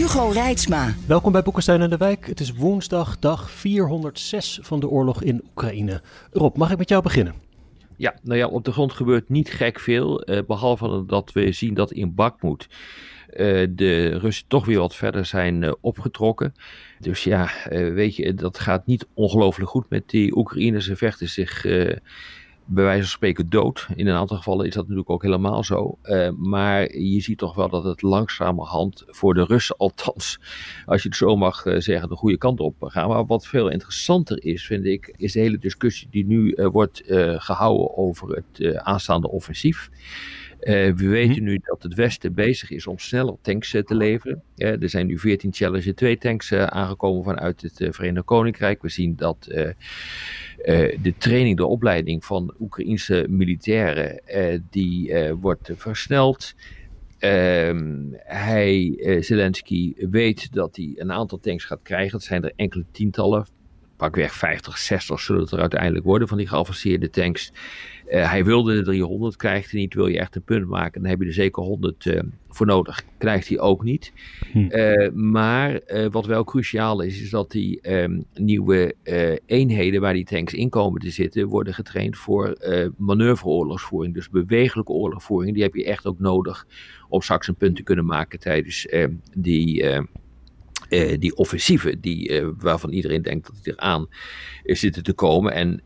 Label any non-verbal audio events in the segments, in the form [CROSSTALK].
Hugo Reitsma. Welkom bij Boekenstein en de Wijk. Het is woensdag, dag 406 van de oorlog in Oekraïne. Rob, mag ik met jou beginnen? Ja, nou ja, op de grond gebeurt niet gek veel. Eh, behalve dat we zien dat in Bakmoed uh, de Russen toch weer wat verder zijn uh, opgetrokken. Dus ja, uh, weet je, dat gaat niet ongelooflijk goed met die Oekraïners. Ze vechten zich bij wijze van spreken dood. In een aantal gevallen is dat natuurlijk ook helemaal zo. Uh, maar je ziet toch wel dat het langzamerhand voor de Russen [LAUGHS] althans, als je het zo mag uh, zeggen, de goede kant op gaat. Maar wat veel interessanter is, vind ik, is de hele discussie die nu uh, wordt gehouden over het aanstaande offensief. Uh, we weten nu dat het Westen bezig is om sneller tanks uh, te leveren. Uh, er zijn nu 14 Challenger 2 tanks aangekomen vanuit het Verenigd Koninkrijk. We zien dat de training, de opleiding van Oekraïnse militairen, die wordt versneld. Ehm, hij, Zelensky, weet dat hij een aantal tanks gaat krijgen. Het zijn er enkele tientallen pakweg 50, 60 zullen het er uiteindelijk worden van die geavanceerde tanks. Uh, hij wilde de 300, krijgt hij niet. Wil je echt een punt maken, dan heb je er zeker 100 uh, voor nodig. Krijgt hij ook niet. Hm. Uh, maar wat wel cruciaal is, is dat die um, nieuwe eenheden waar die tanks in komen te zitten, worden getraind voor manoeuvreoorlogsvoering. Dus bewegelijke oorlogsvoering. Die heb je echt ook nodig om straks een punt te kunnen maken tijdens die uh, die offensieven, die, uh, waarvan iedereen denkt dat die eraan zitten te komen. En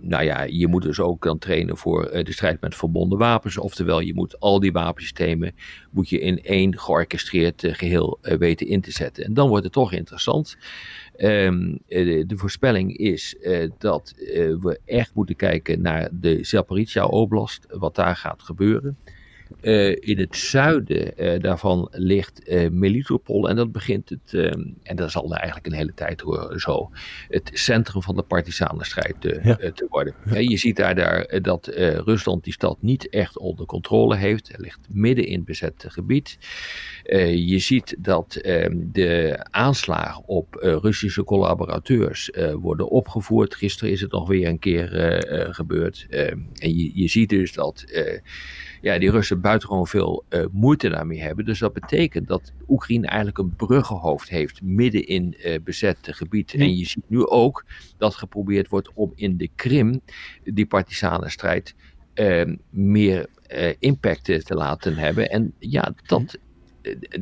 nou ja, je moet dus ook dan trainen voor de strijd met verbonden wapens. Oftewel, je moet al die wapensystemen moet je in één georchestreerd geheel weten in te zetten. En dan wordt het toch interessant. De, de, voorspelling is dat we echt moeten kijken naar de Zaporizhia Oblast, wat daar gaat gebeuren. Uh, in het zuiden uh, daarvan ligt uh, Melitopol en dat begint het, en dat is al eigenlijk een hele tijd hoor, zo, het centrum van de partisanenstrijd ja. te worden. Ja. je ziet daar, daar dat Rusland die stad niet echt onder controle heeft. Het ligt midden in het bezette gebied. je ziet dat de aanslagen op Russische collaborateurs worden opgevoerd. Gisteren is het nog weer een keer gebeurd. En je, je ziet dus dat ja, die Russen buitengewoon veel uh, moeite daarmee hebben. Dus dat betekent dat Oekraïne eigenlijk een bruggenhoofd heeft midden in uh, bezet gebied. En je ziet nu ook dat geprobeerd wordt om in de Krim die partisanenstrijd uh, meer impact te laten hebben. En ja, dat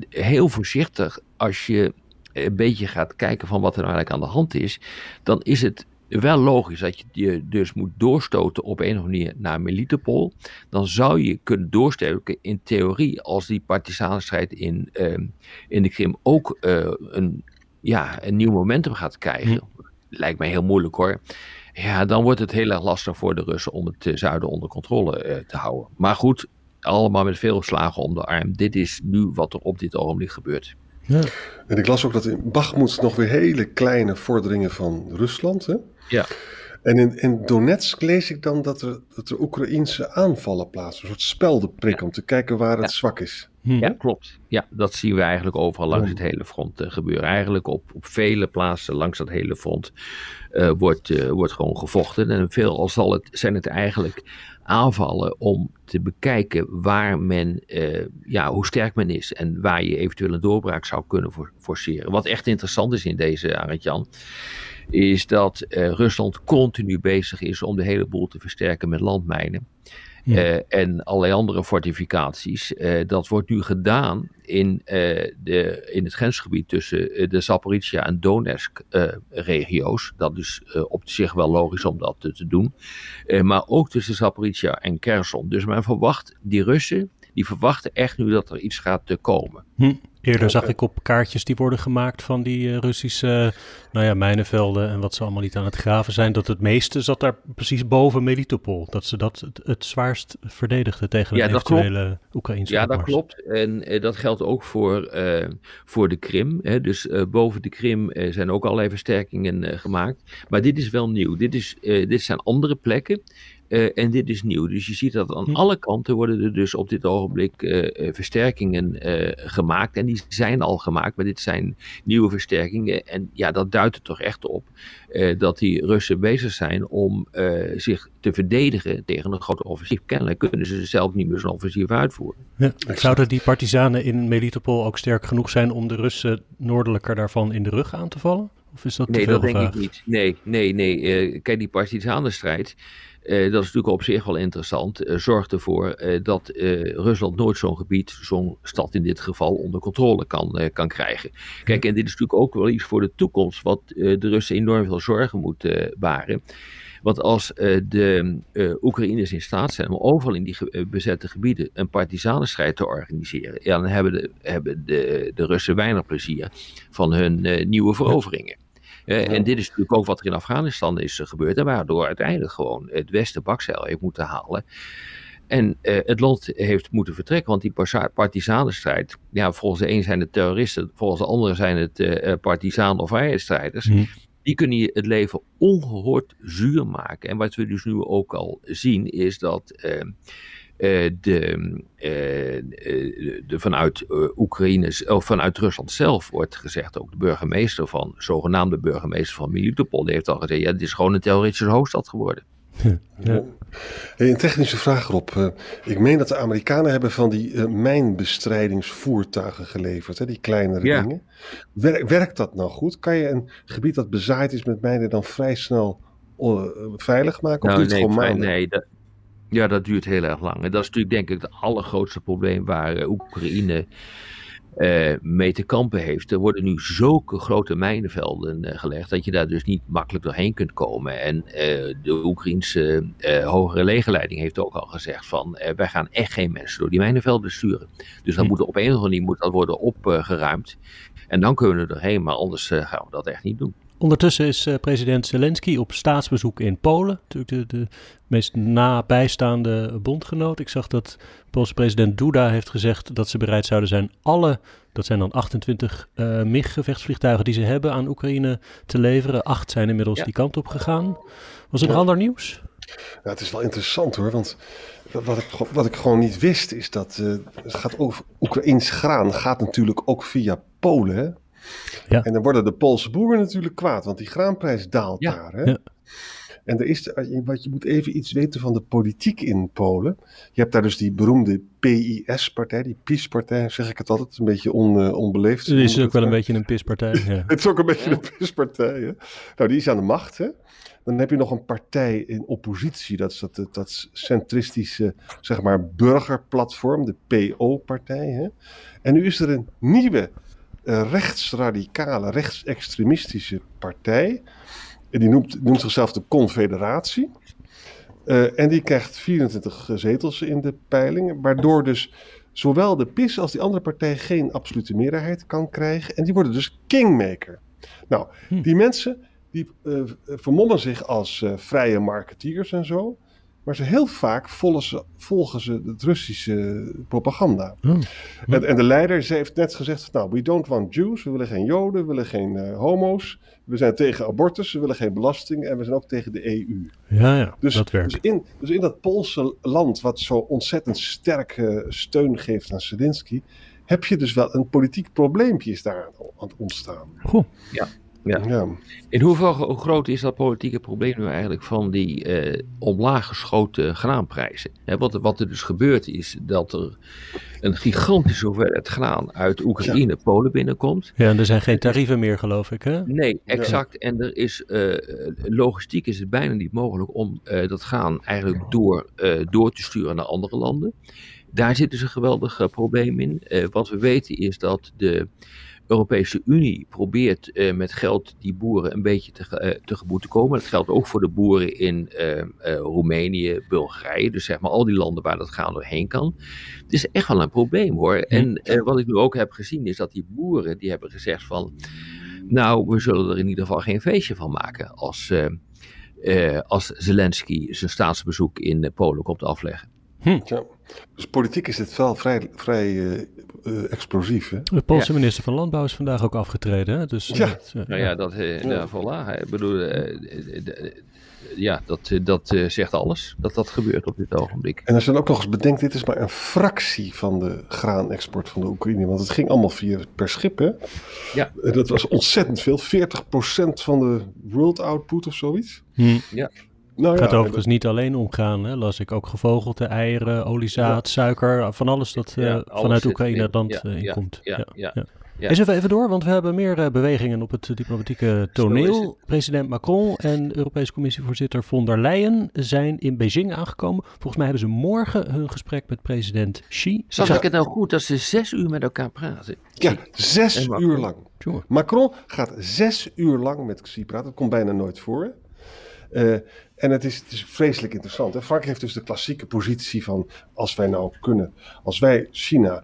heel voorzichtig als je een beetje gaat kijken van wat er nou eigenlijk aan de hand is, dan is het wel logisch dat je je dus moet doorstoten op een of andere manier naar Melitopol. Dan zou je kunnen doorstoten in theorie als die partisanenstrijd in, uh, in de Krim ook uh, een, ja, een nieuw momentum gaat krijgen. Hm. Lijkt mij heel moeilijk hoor. Ja, dan wordt het heel erg lastig voor de Russen om het zuiden onder controle uh, te houden. Maar goed, allemaal met veel slagen om de arm. Dit is nu wat er op dit ogenblik gebeurt. Ja. En ik las ook dat in Bakhmut nog weer hele kleine vorderingen van Rusland. Hè? Ja. En in, in Donetsk lees ik dan dat er, dat er Oekraïnse aanvallen plaatsen. Een soort speldenprik ja. om te kijken waar het zwak is. Hm. Ja, klopt. Ja, dat zien we eigenlijk overal langs het hele front uh, gebeuren. Eigenlijk op, op vele plaatsen langs dat hele front uh, wordt, uh, wordt gewoon gevochten. En veel al zal het, zijn het eigenlijk aanvallen om te bekijken waar men, ja, hoe sterk men is en waar je eventueel een doorbraak zou kunnen forceren. Wat echt interessant is in deze, Arend-Jan, is dat uh, Rusland continu bezig is om de hele boel te versterken met landmijnen. Ja. Uh, en allerlei andere fortificaties. Uh, dat wordt nu gedaan in, de, in het grensgebied tussen de Zaporizhia en Donetsk regio's. Dat is op zich wel logisch om dat te doen. maar ook tussen Zaporizhia en Kherson. Dus men verwacht, die Russen, die verwachten echt nu dat er iets gaat komen. Hm. Eerder zag ik op kaartjes die worden gemaakt van die uh, Russische nou ja, mijnenvelden en wat ze allemaal niet aan het graven zijn, dat het meeste zat daar precies boven Melitopol. Dat ze dat het, het zwaarst verdedigden tegen de eventuele Oekraïnse Ja, dat klopt. En uh, dat geldt ook voor, uh, voor de Krim. Hè. Dus boven de Krim zijn ook allerlei versterkingen gemaakt. Maar dit is wel nieuw. Dit, is, dit zijn andere plekken. Uh, en dit is nieuw. Dus je ziet dat aan hm. alle kanten worden er dus op dit ogenblik uh, versterkingen uh, gemaakt. En die zijn al gemaakt, maar dit zijn nieuwe versterkingen. En ja, dat duidt er toch echt op dat die Russen bezig zijn om zich te verdedigen tegen een grote offensief. Kennelijk kunnen ze zelf niet meer zo'n offensief uitvoeren. Ja. Zouden die partisanen in Melitopol ook sterk genoeg zijn om de Russen noordelijker daarvan in de rug aan te vallen? Of is dat nee, dat denk ik niet. Nee, nee, nee. kijk, die partisanenstrijd uh, dat is natuurlijk op zich wel interessant. Uh, zorgt ervoor dat Rusland nooit zo'n gebied, zo'n stad in dit geval, onder controle kan, kan krijgen. Kijk, en dit is natuurlijk ook wel iets voor de toekomst, wat de Russen enorm veel zorgen moet baren. Want als de Oekraïners in staat zijn om overal in die bezette gebieden een partisanenstrijd te organiseren, ja, dan hebben, de, hebben de, de Russen weinig plezier van hun nieuwe veroveringen. Uh, en dit is natuurlijk ook wat er in Afghanistan is uh, gebeurd. En waardoor uiteindelijk gewoon het Westen bakzeil heeft moeten halen. En uh, het land heeft moeten vertrekken, want die partisanenstrijd, ja, volgens de een zijn het terroristen, volgens de andere zijn het uh, partisanen of vrijheidsstrijders. Mm. Die kunnen je het leven ongehoord zuur maken. En wat we dus nu ook al zien, is dat uh, de, uh, de, vanuit Oekraïne of vanuit Rusland zelf wordt gezegd, ook de burgemeester van, zogenaamde burgemeester van Melitopol, die heeft al gezegd, ja, het is gewoon een terroristische hoofdstad geworden. Ja. Hey, een technische vraag erop. ik meen dat de Amerikanen hebben van die mijnbestrijdingsvoertuigen geleverd, hè, die kleinere ja. dingen. werkt dat nou goed? Kan je een gebied dat bezaaid is met mijnen dan vrij snel veilig maken? Of nou, nee, het gewoon nee, dat, ja, dat duurt heel erg lang. En dat is natuurlijk denk ik het allergrootste probleem waar uh, Oekraïne uh, mee te kampen heeft. Er worden nu zulke grote mijnenvelden uh, gelegd dat je daar dus niet makkelijk doorheen kunt komen. En de Oekraïnse hogere legerleiding heeft ook al gezegd van wij gaan echt geen mensen door die mijnenvelden sturen. Dus dan hm. moet op een of andere manier moet dat worden opgeruimd. En dan kunnen we erheen, maar anders gaan we dat echt niet doen. Ondertussen is uh, president Zelensky op staatsbezoek in Polen. Natuurlijk de, de meest nabijstaande bondgenoot. Ik zag dat Poolse president Duda heeft gezegd dat ze bereid zouden zijn alle, dat zijn dan 28 uh, eh, MIG-gevechtsvliegtuigen die ze hebben aan Oekraïne te leveren. Acht zijn inmiddels die kant op gegaan. Was er ja. ander nieuws? Ja, het is wel interessant hoor, want wat ik, wat ik gewoon niet wist is dat uh, het gaat over Oekraïns graan gaat natuurlijk ook via Polen. Hè? Ja. En dan worden de Poolse boeren natuurlijk kwaad, want die graanprijs daalt daar. Hè? Ja. En er is, wat je moet even iets weten van de politiek in Polen. Je hebt daar dus die beroemde PIS-partij, die PiS-partij, zeg ik het altijd, een beetje on, uh, onbeleefd. Het is ook wel een beetje een PIS-partij. Ja. [LAUGHS] het is ook een beetje een PIS-partij. Nou, die is aan de macht. Hè? Dan heb je nog een partij in oppositie, dat is dat, dat centristische, zeg maar, burgerplatform, de PO-partij. En nu is er een nieuwe rechtsradicale, rechtsextremistische partij. En die noemt, noemt zichzelf de Confederatie. Uh, en die krijgt 24 zetels in de peilingen, waardoor dus zowel de PIS als die andere partij geen absolute meerderheid kan krijgen. En die worden dus kingmaker. Nou, hm. die mensen die uh, vermommen zich als uh, vrije marketeers en zo. Maar ze heel vaak volgen ze, volgen ze het Russische propaganda. Oh. En, en, de leider ze heeft net gezegd: Nou, we don't want Jews. We willen geen Joden, we willen geen uh, homo's. We zijn tegen abortus, we willen geen belasting. En we zijn ook tegen de EU. Ja, ja dus, dat werkt. Dus in, dus in dat Poolse land, wat zo ontzettend sterke steun geeft aan Zelensky. heb je dus wel een politiek probleempje is daar aan het ontstaan. Goh. Ja. Ja. ja. In hoeveel hoe groot is dat politieke probleem nu eigenlijk van die uh, omlaag geschoten graanprijzen? wat, wat, er dus gebeurt is dat er een gigantische hoeveelheid graan uit Oekraïne, Polen binnenkomt. Ja, en er zijn geen tarieven meer geloof ik hè? Nee, exact. En er is, uh, logistiek is het bijna niet mogelijk om uh, dat graan eigenlijk door, door te sturen naar andere landen. Daar zit dus een geweldig eh, probleem in. Eh, wat we weten is dat de Europese Unie probeert eh, met geld die boeren een beetje te, uh, tegemoet te komen. Dat geldt ook voor de boeren in uh, Roemenië, Bulgarije. Dus zeg maar al die landen waar dat gaan doorheen kan. Het is echt wel een probleem hoor. En wat ik nu ook heb gezien is dat die boeren die hebben gezegd van... Nou, we zullen er in ieder geval geen feestje van maken als, als Zelensky zijn staatsbezoek in Polen komt afleggen. Hm. Ja. Dus politiek is dit wel vrij, vrij uh, uh, explosief. Hè? De Poolse ja. minister van Landbouw is vandaag ook afgetreden. Hè? Dus, ja. Dat, uh, nou ja, dat, ja. voilà. Ik bedoel, ja, dat, dat zegt alles. Dat dat gebeurt op dit ogenblik. En als je dan ook nog eens bedenkt, dit is maar een fractie van de graanexport van de Oekraïne. Want het ging allemaal via per schip, hè? Ja. En dat was ontzettend veel. 40% van de world output of zoiets. Hm. Ja. Nou, Het gaat ja, overigens niet alleen omgaan, hè? las ik ook gevogelte, eieren, oliezaad, suiker, van alles dat uh, alles vanuit Oekraïne het land Ja, uh, ja, inkomt. ja, ja. Ja. Eens even, even door, want we hebben meer uh, bewegingen op het diplomatieke toneel. President Macron en Europese Commissievoorzitter von der Leyen zijn in Beijing aangekomen. Volgens mij hebben ze morgen hun gesprek met president Xi. Zag ik het nou goed dat ze zes uur met elkaar praten? Ja, zes uur lang. Jongen. Macron gaat zes uur lang met Xi praten. Dat komt bijna nooit voor. Eh, en het is, het is vreselijk interessant. Hè? Frankrijk heeft dus de klassieke positie van als wij nou kunnen, als wij China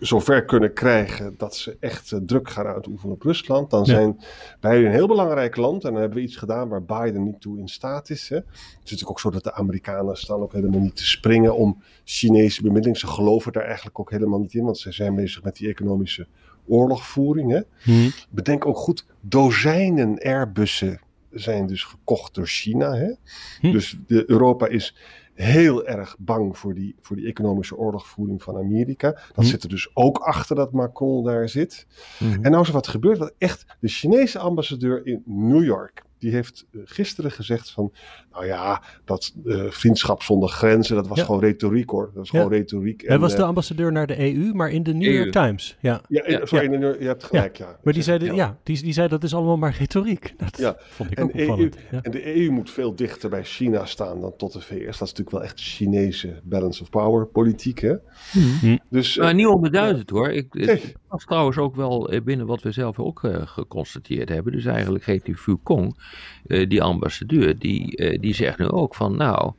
zover kunnen krijgen dat ze echt eh, druk gaan uitoefenen op Rusland, dan Ja. zijn wij een heel belangrijk land en dan hebben we iets gedaan waar Biden niet toe in staat is. Hè? Het is natuurlijk ook zo dat de Amerikanen staan ook helemaal niet te springen om Chinese bemiddeling. Ze geloven daar eigenlijk ook helemaal niet in, want ze zijn bezig met die economische oorlogvoering. Hè? Hm. Bedenk ook goed, dozijnen Airbussen zijn dus gekocht door China. Hè? Hm. Dus de, Europa is heel erg bang voor die, voor die economische oorlogvoering van Amerika. Dat Hm. zit er dus ook achter dat Macron daar zit. Mhm. En nou is er wat gebeurd, wat echt de Chinese ambassadeur in New York, die heeft eh, gisteren gezegd van, nou ja, dat eh, vriendschap zonder grenzen, dat was Ja. gewoon retoriek hoor. Dat was Ja. gewoon retoriek. Hij En, was de eh, ambassadeur naar de EU, maar in de New EU. York Times. Ja. ja, Ja. sorry, je hebt gelijk, ja. Maar die zei, ja. die, die zei dat is allemaal maar retoriek. [LAUGHS] Dat Ja. vond ik En ook EU. Ja. En de EU moet veel dichter bij China staan dan tot de VS. Dat is natuurlijk wel echt Chinese balance of power politiek. Hè? Hm. Dus, eh, Maar niet onbeduidend hoor. Ik, Nee. het was trouwens ook wel binnen wat we zelf ook geconstateerd hebben. Dus eigenlijk geeft die Fukong, eh, die ambassadeur, die, eh, die zegt nu ook van nou,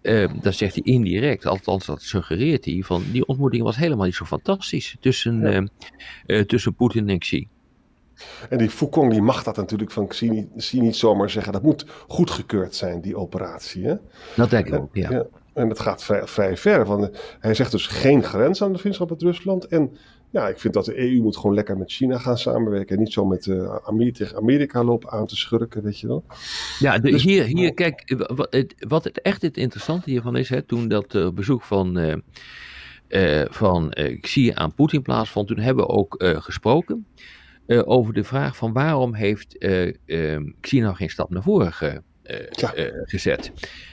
eh, dat zegt hij indirect, althans dat suggereert hij, van die ontmoeting was helemaal niet zo fantastisch tussen, Ja. tussen Poetin en Xi. En die Fukong die mag dat natuurlijk van Xi niet, Xi niet zomaar zeggen. Dat moet goedgekeurd zijn, die operatie. Hè? Dat denk ik ook, ja. Ja, en dat gaat vrij, vrij ver. Want hij zegt dus geen grens aan de vriendschap met Rusland. En ja, ik vind dat de EU moet gewoon lekker met China gaan samenwerken. En niet zo met eh, Amerika, lopen aan te schurken, weet je wel. Ja, de, Dus- hier, hier, kijk, eh, wa- wat het, wat het echt het interessante hiervan is, hè, toen dat eh, bezoek van, eh, van Xi aan Poetin plaatsvond, toen hebben we ook gesproken over de vraag van waarom heeft eh, eh, Xi nou geen stap naar voren ge- Ja. gezet.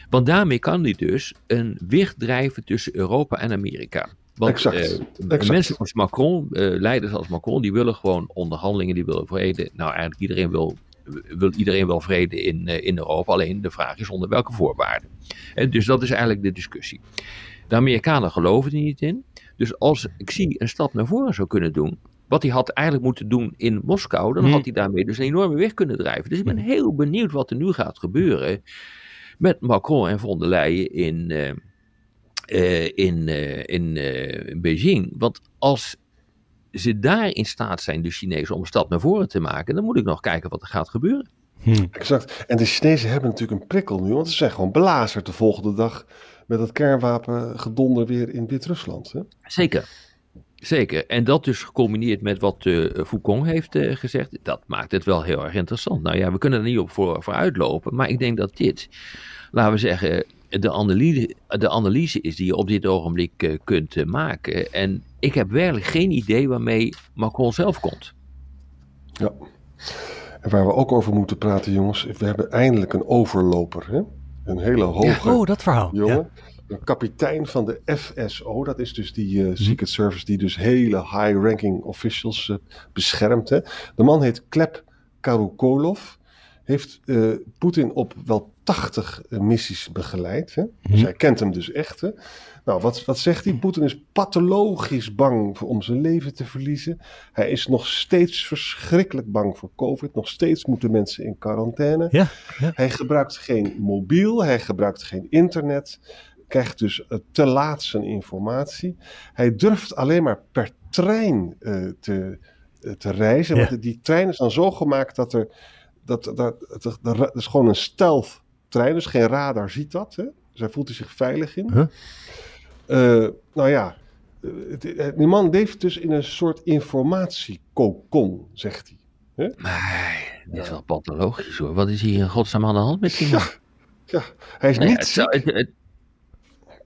Want daarmee kan hij dus een wicht drijven tussen Europa en Amerika. Want Exact, eh, exact. mensen als Macron, eh, leiders als Macron, die willen gewoon onderhandelingen, die willen vrede. Nou, eigenlijk iedereen wil, wil iedereen wel vrede in, eh, in Europa. Alleen de vraag is onder welke voorwaarden. En dus dat is eigenlijk de discussie. De Amerikanen geloven er niet in. Dus als Xi een stap naar voren zou kunnen doen, wat hij had eigenlijk moeten doen in Moskou, dan Hmm. had hij daarmee dus een enorme weg kunnen drijven. Dus ik ben heel benieuwd wat er nu gaat gebeuren met Macron en von der Leyen in, in, eh, in eh, Beijing. Want als ze daar in staat zijn, de Chinezen, om een stap naar voren te maken, dan moet ik nog kijken wat er gaat gebeuren. Hm. Exact. En de Chinezen hebben natuurlijk een prikkel nu, want ze zijn gewoon belazerd de volgende dag met dat kernwapengedonder weer in Wit-Rusland. hè? Zeker. Zeker. En dat dus gecombineerd met wat eh Foucault heeft eh, gezegd, dat maakt het wel heel erg interessant. Nou ja, we kunnen er niet op voor, voor uitlopen, maar ik denk dat dit, laten we zeggen, de analyse, de analyse is die je op dit ogenblik eh, kunt eh, maken. En ik heb werkelijk geen idee waarmee Macron zelf komt. Ja. En waar we ook over moeten praten, jongens, we hebben eindelijk een overloper. Hè? Een hele hoge Oh, dat verhaal. jongen. Ja. Een kapitein van de FSO, dat is dus die eh, Secret Service die dus hele high-ranking officials beschermt. Hè? De man heet Klep Karukolov. Heeft uh, Poetin op wel 80 missies begeleid. Hè? Mhm. Dus hij kent hem dus echt. Hè? Nou, wat, wat zegt hij? Poetin is pathologisch bang om zijn leven te verliezen. Hij is nog steeds verschrikkelijk bang voor COVID. Nog steeds moeten mensen in quarantaine. Ja, ja. Hij gebruikt geen mobiel, hij gebruikt geen internet. Krijgt dus uh, te laat zijn informatie. Hij durft alleen maar per trein te, te reizen. Ja. Want die trein is dan zo gemaakt dat er. Dat, dat, dat, dat, dat is gewoon een stealth trein, dus geen radar ziet dat. Hè? Hij voelt er zich veilig in. Huh? Uh, nou ja, die man leeft dus in een soort informatiekokon, zegt hij. Maar, dat is wel pathologisch hoor. Wat is hier in godsnaam aan de hand met die man? Ja, hij is Nou niet het ziek. zou- het- het-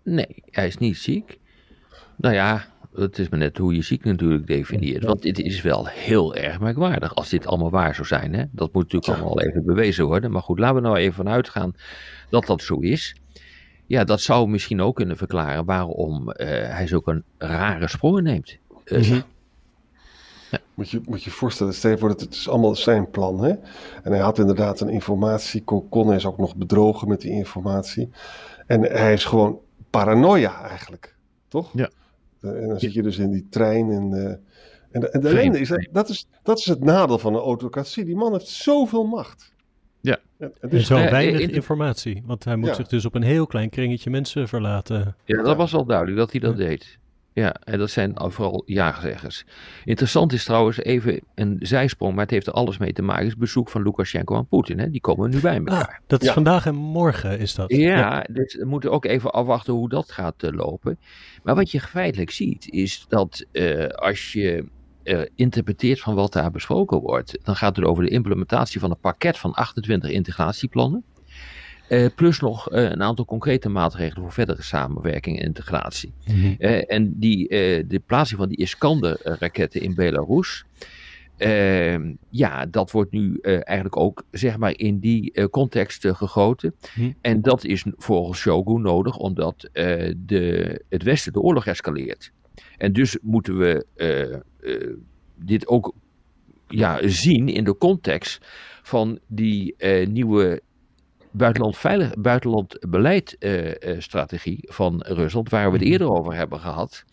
nee, hij is niet ziek. Nou ja, het is maar net hoe je ziek natuurlijk definieert. Want dit is wel heel erg merkwaardig als dit allemaal waar zou zijn. Hè? Dat moet natuurlijk Ja. allemaal even bewezen worden. Maar goed, laten we nou even vanuit gaan dat dat zo is. Ja, dat zou misschien ook kunnen verklaren waarom eh, hij zulke een rare sprongen neemt. Eh, Mhm. Moet je moet je voorstellen, stel je voor dat het is allemaal zijn plan. Hè? En hij had inderdaad een informatiekokon. Hij is ook nog bedrogen met die informatie. En hij is gewoon paranoia eigenlijk. Toch? Ja. Eh, En dan zit je dus in die trein. En, eh, en, de- en de Vreemd, ellende is dat, is, dat is het nadeel van een autocratie. Die man heeft zoveel macht. Ja. En, zo ja, weinig in- informatie. Want hij moet Ja. zich dus op een heel klein kringetje mensen verlaten. Ja, dat was al duidelijk dat hij dat deed. Ja, en dat zijn vooral ja-zeggers. Interessant is trouwens even een zijsprong, maar het heeft er alles mee te maken. is het bezoek van Lukashenko aan Poetin. Hè? Die komen nu bij elkaar. Ah, dat is Ja. vandaag en morgen is dat. Ja, dus we moeten ook even afwachten hoe dat gaat eh, lopen. Maar wat je feitelijk ziet, is dat eh, als je eh, interpreteert van wat daar besproken wordt, dan gaat het over de implementatie van een pakket van 28 integratieplannen. Eh, plus nog eh, een aantal concrete maatregelen voor verdere samenwerking en integratie. Mhm. Eh, en die, de plaatsing van die Iskander-raketten in Belarus. eh, ja, dat wordt nu eigenlijk ook zeg maar in die context gegoten. Hm. En dat is volgens Shogun nodig omdat de, het Westen de oorlog escaleert. En dus moeten we dit ook ja, zien in de context van die nieuwe buitenland, veilig, buitenland beleidstrategie van Rusland, waar we het eerder over hebben gehad.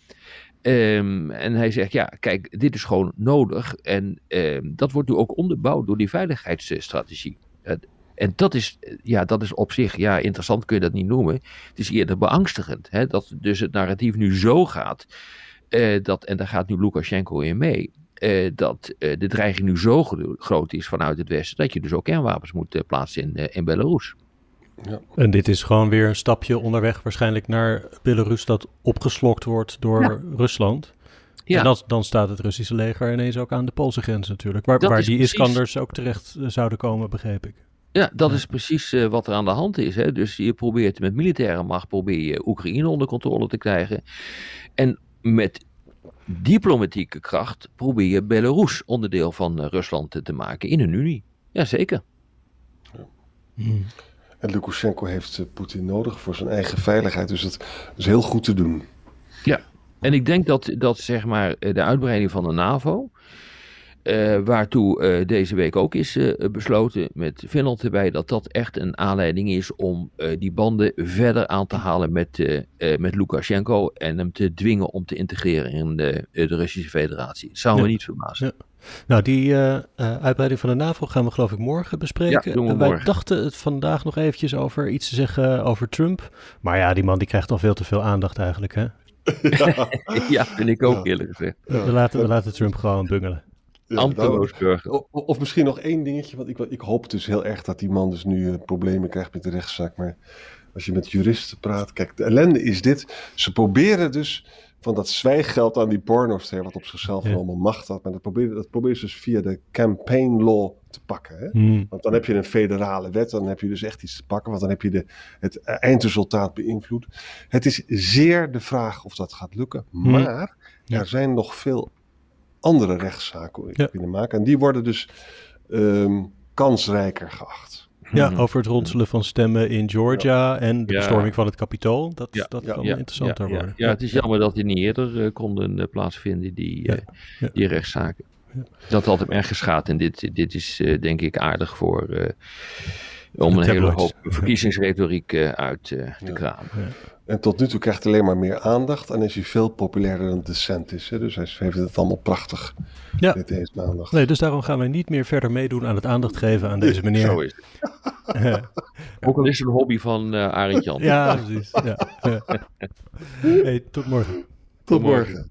Ehm, en hij zegt, ja, kijk, dit is gewoon nodig. En ehm, dat wordt nu ook onderbouwd door die veiligheidsstrategie. Eh, en dat is, eh, ja, dat is op zich, ja, interessant kun je dat niet noemen. Het is eerder beangstigend, hè, dat dus het narratief nu zo gaat, eh, dat, en daar gaat nu Lukashenko in mee, eh, dat eh, de dreiging nu zo gro- groot is vanuit het Westen, dat je dus ook kernwapens moet eh, plaatsen in, eh, in Belarus. En dit is gewoon weer een stapje onderweg waarschijnlijk naar Belarus dat opgeslokt wordt door Ja. Rusland. Ja. En dat, dan staat het Russische leger ineens ook aan de Poolse grens natuurlijk. Waar, waar is die precies- Iskanders ook terecht zouden komen, begreep ik. Ja, dat is precies eh, wat er aan de hand is. Hè? Dus je probeert met militaire macht probeer je Oekraïne onder controle te krijgen. En met diplomatieke kracht probeer je Belarus onderdeel van eh, Rusland te, maken in een unie. Jazeker. en Lukashenko heeft eh, Poetin nodig voor zijn eigen veiligheid. Dus dat is heel goed te doen. En ik denk dat, dat zeg maar eh, de uitbreiding van de NAVO, eh, waartoe eh, deze week ook is eh, besloten met Finland erbij, dat dat echt een aanleiding is om die banden verder aan te halen met, met Lukashenko en hem te dwingen om te integreren in de, de Russische Federatie. Zou me niet verbazen. Ja. Nou, die uitbreiding van de NAVO gaan we geloof ik morgen bespreken. Ja, wij dachten het vandaag nog eventjes over iets te zeggen over Trump. Maar ja, die man die krijgt al veel te veel aandacht eigenlijk. Hè? [LAUGHS] ja, vind ik ook eerlijk gezegd. We, laten, we laten Trump gewoon bungelen. Burger. Of misschien nog één dingetje, want ik, ik hoop dus heel erg dat die man dus nu eh, problemen krijgt met de rechtszaak. Maar als je met juristen praat, kijk, de ellende is dit. Ze proberen dus van dat zwijggeld aan die pornoster, wat op zichzelf Ja. allemaal macht had. Maar dat proberen, dat proberen ze dus via de campaign law te pakken. Hè? Hmm. Want dan heb je een federale wet, dan heb je dus echt iets te pakken, want dan heb je de, het eindresultaat beïnvloed. Het is zeer de vraag of dat gaat lukken, maar Ja. er zijn nog veel andere rechtszaken Ja. kunnen maken en die worden dus ehm, kansrijker geacht. Ja, Mhm. over het ronselen van stemmen in Georgia en de Ja. bestorming van het kapitool. Dat, Ja. dat Ja. kan Ja, interessanter worden. Ja, het is jammer dat die niet eerder eh, konden eh, plaatsvinden, die, eh, die rechtszaken. Dat altijd ergens gaat. En dit, dit is uh, denk ik aardig voor... Om een hele hoop verkiezingsretoriek uh, uit te ja. kramen. Ja. En tot nu toe krijgt hij alleen maar meer aandacht. En is hij veel populairder dan DeSantis. Hè? Dus hij heeft het allemaal prachtig. Ja. Dit is aandacht. Nee, dus daarom gaan wij niet meer verder meedoen aan het aandacht geven aan deze meneer. [LAUGHS] Zo is het. [LAUGHS] Ook al is het een hobby van uh, Arend Jan. ja, precies. Ja. [LAUGHS] hey, tot morgen. Tot, tot morgen. morgen.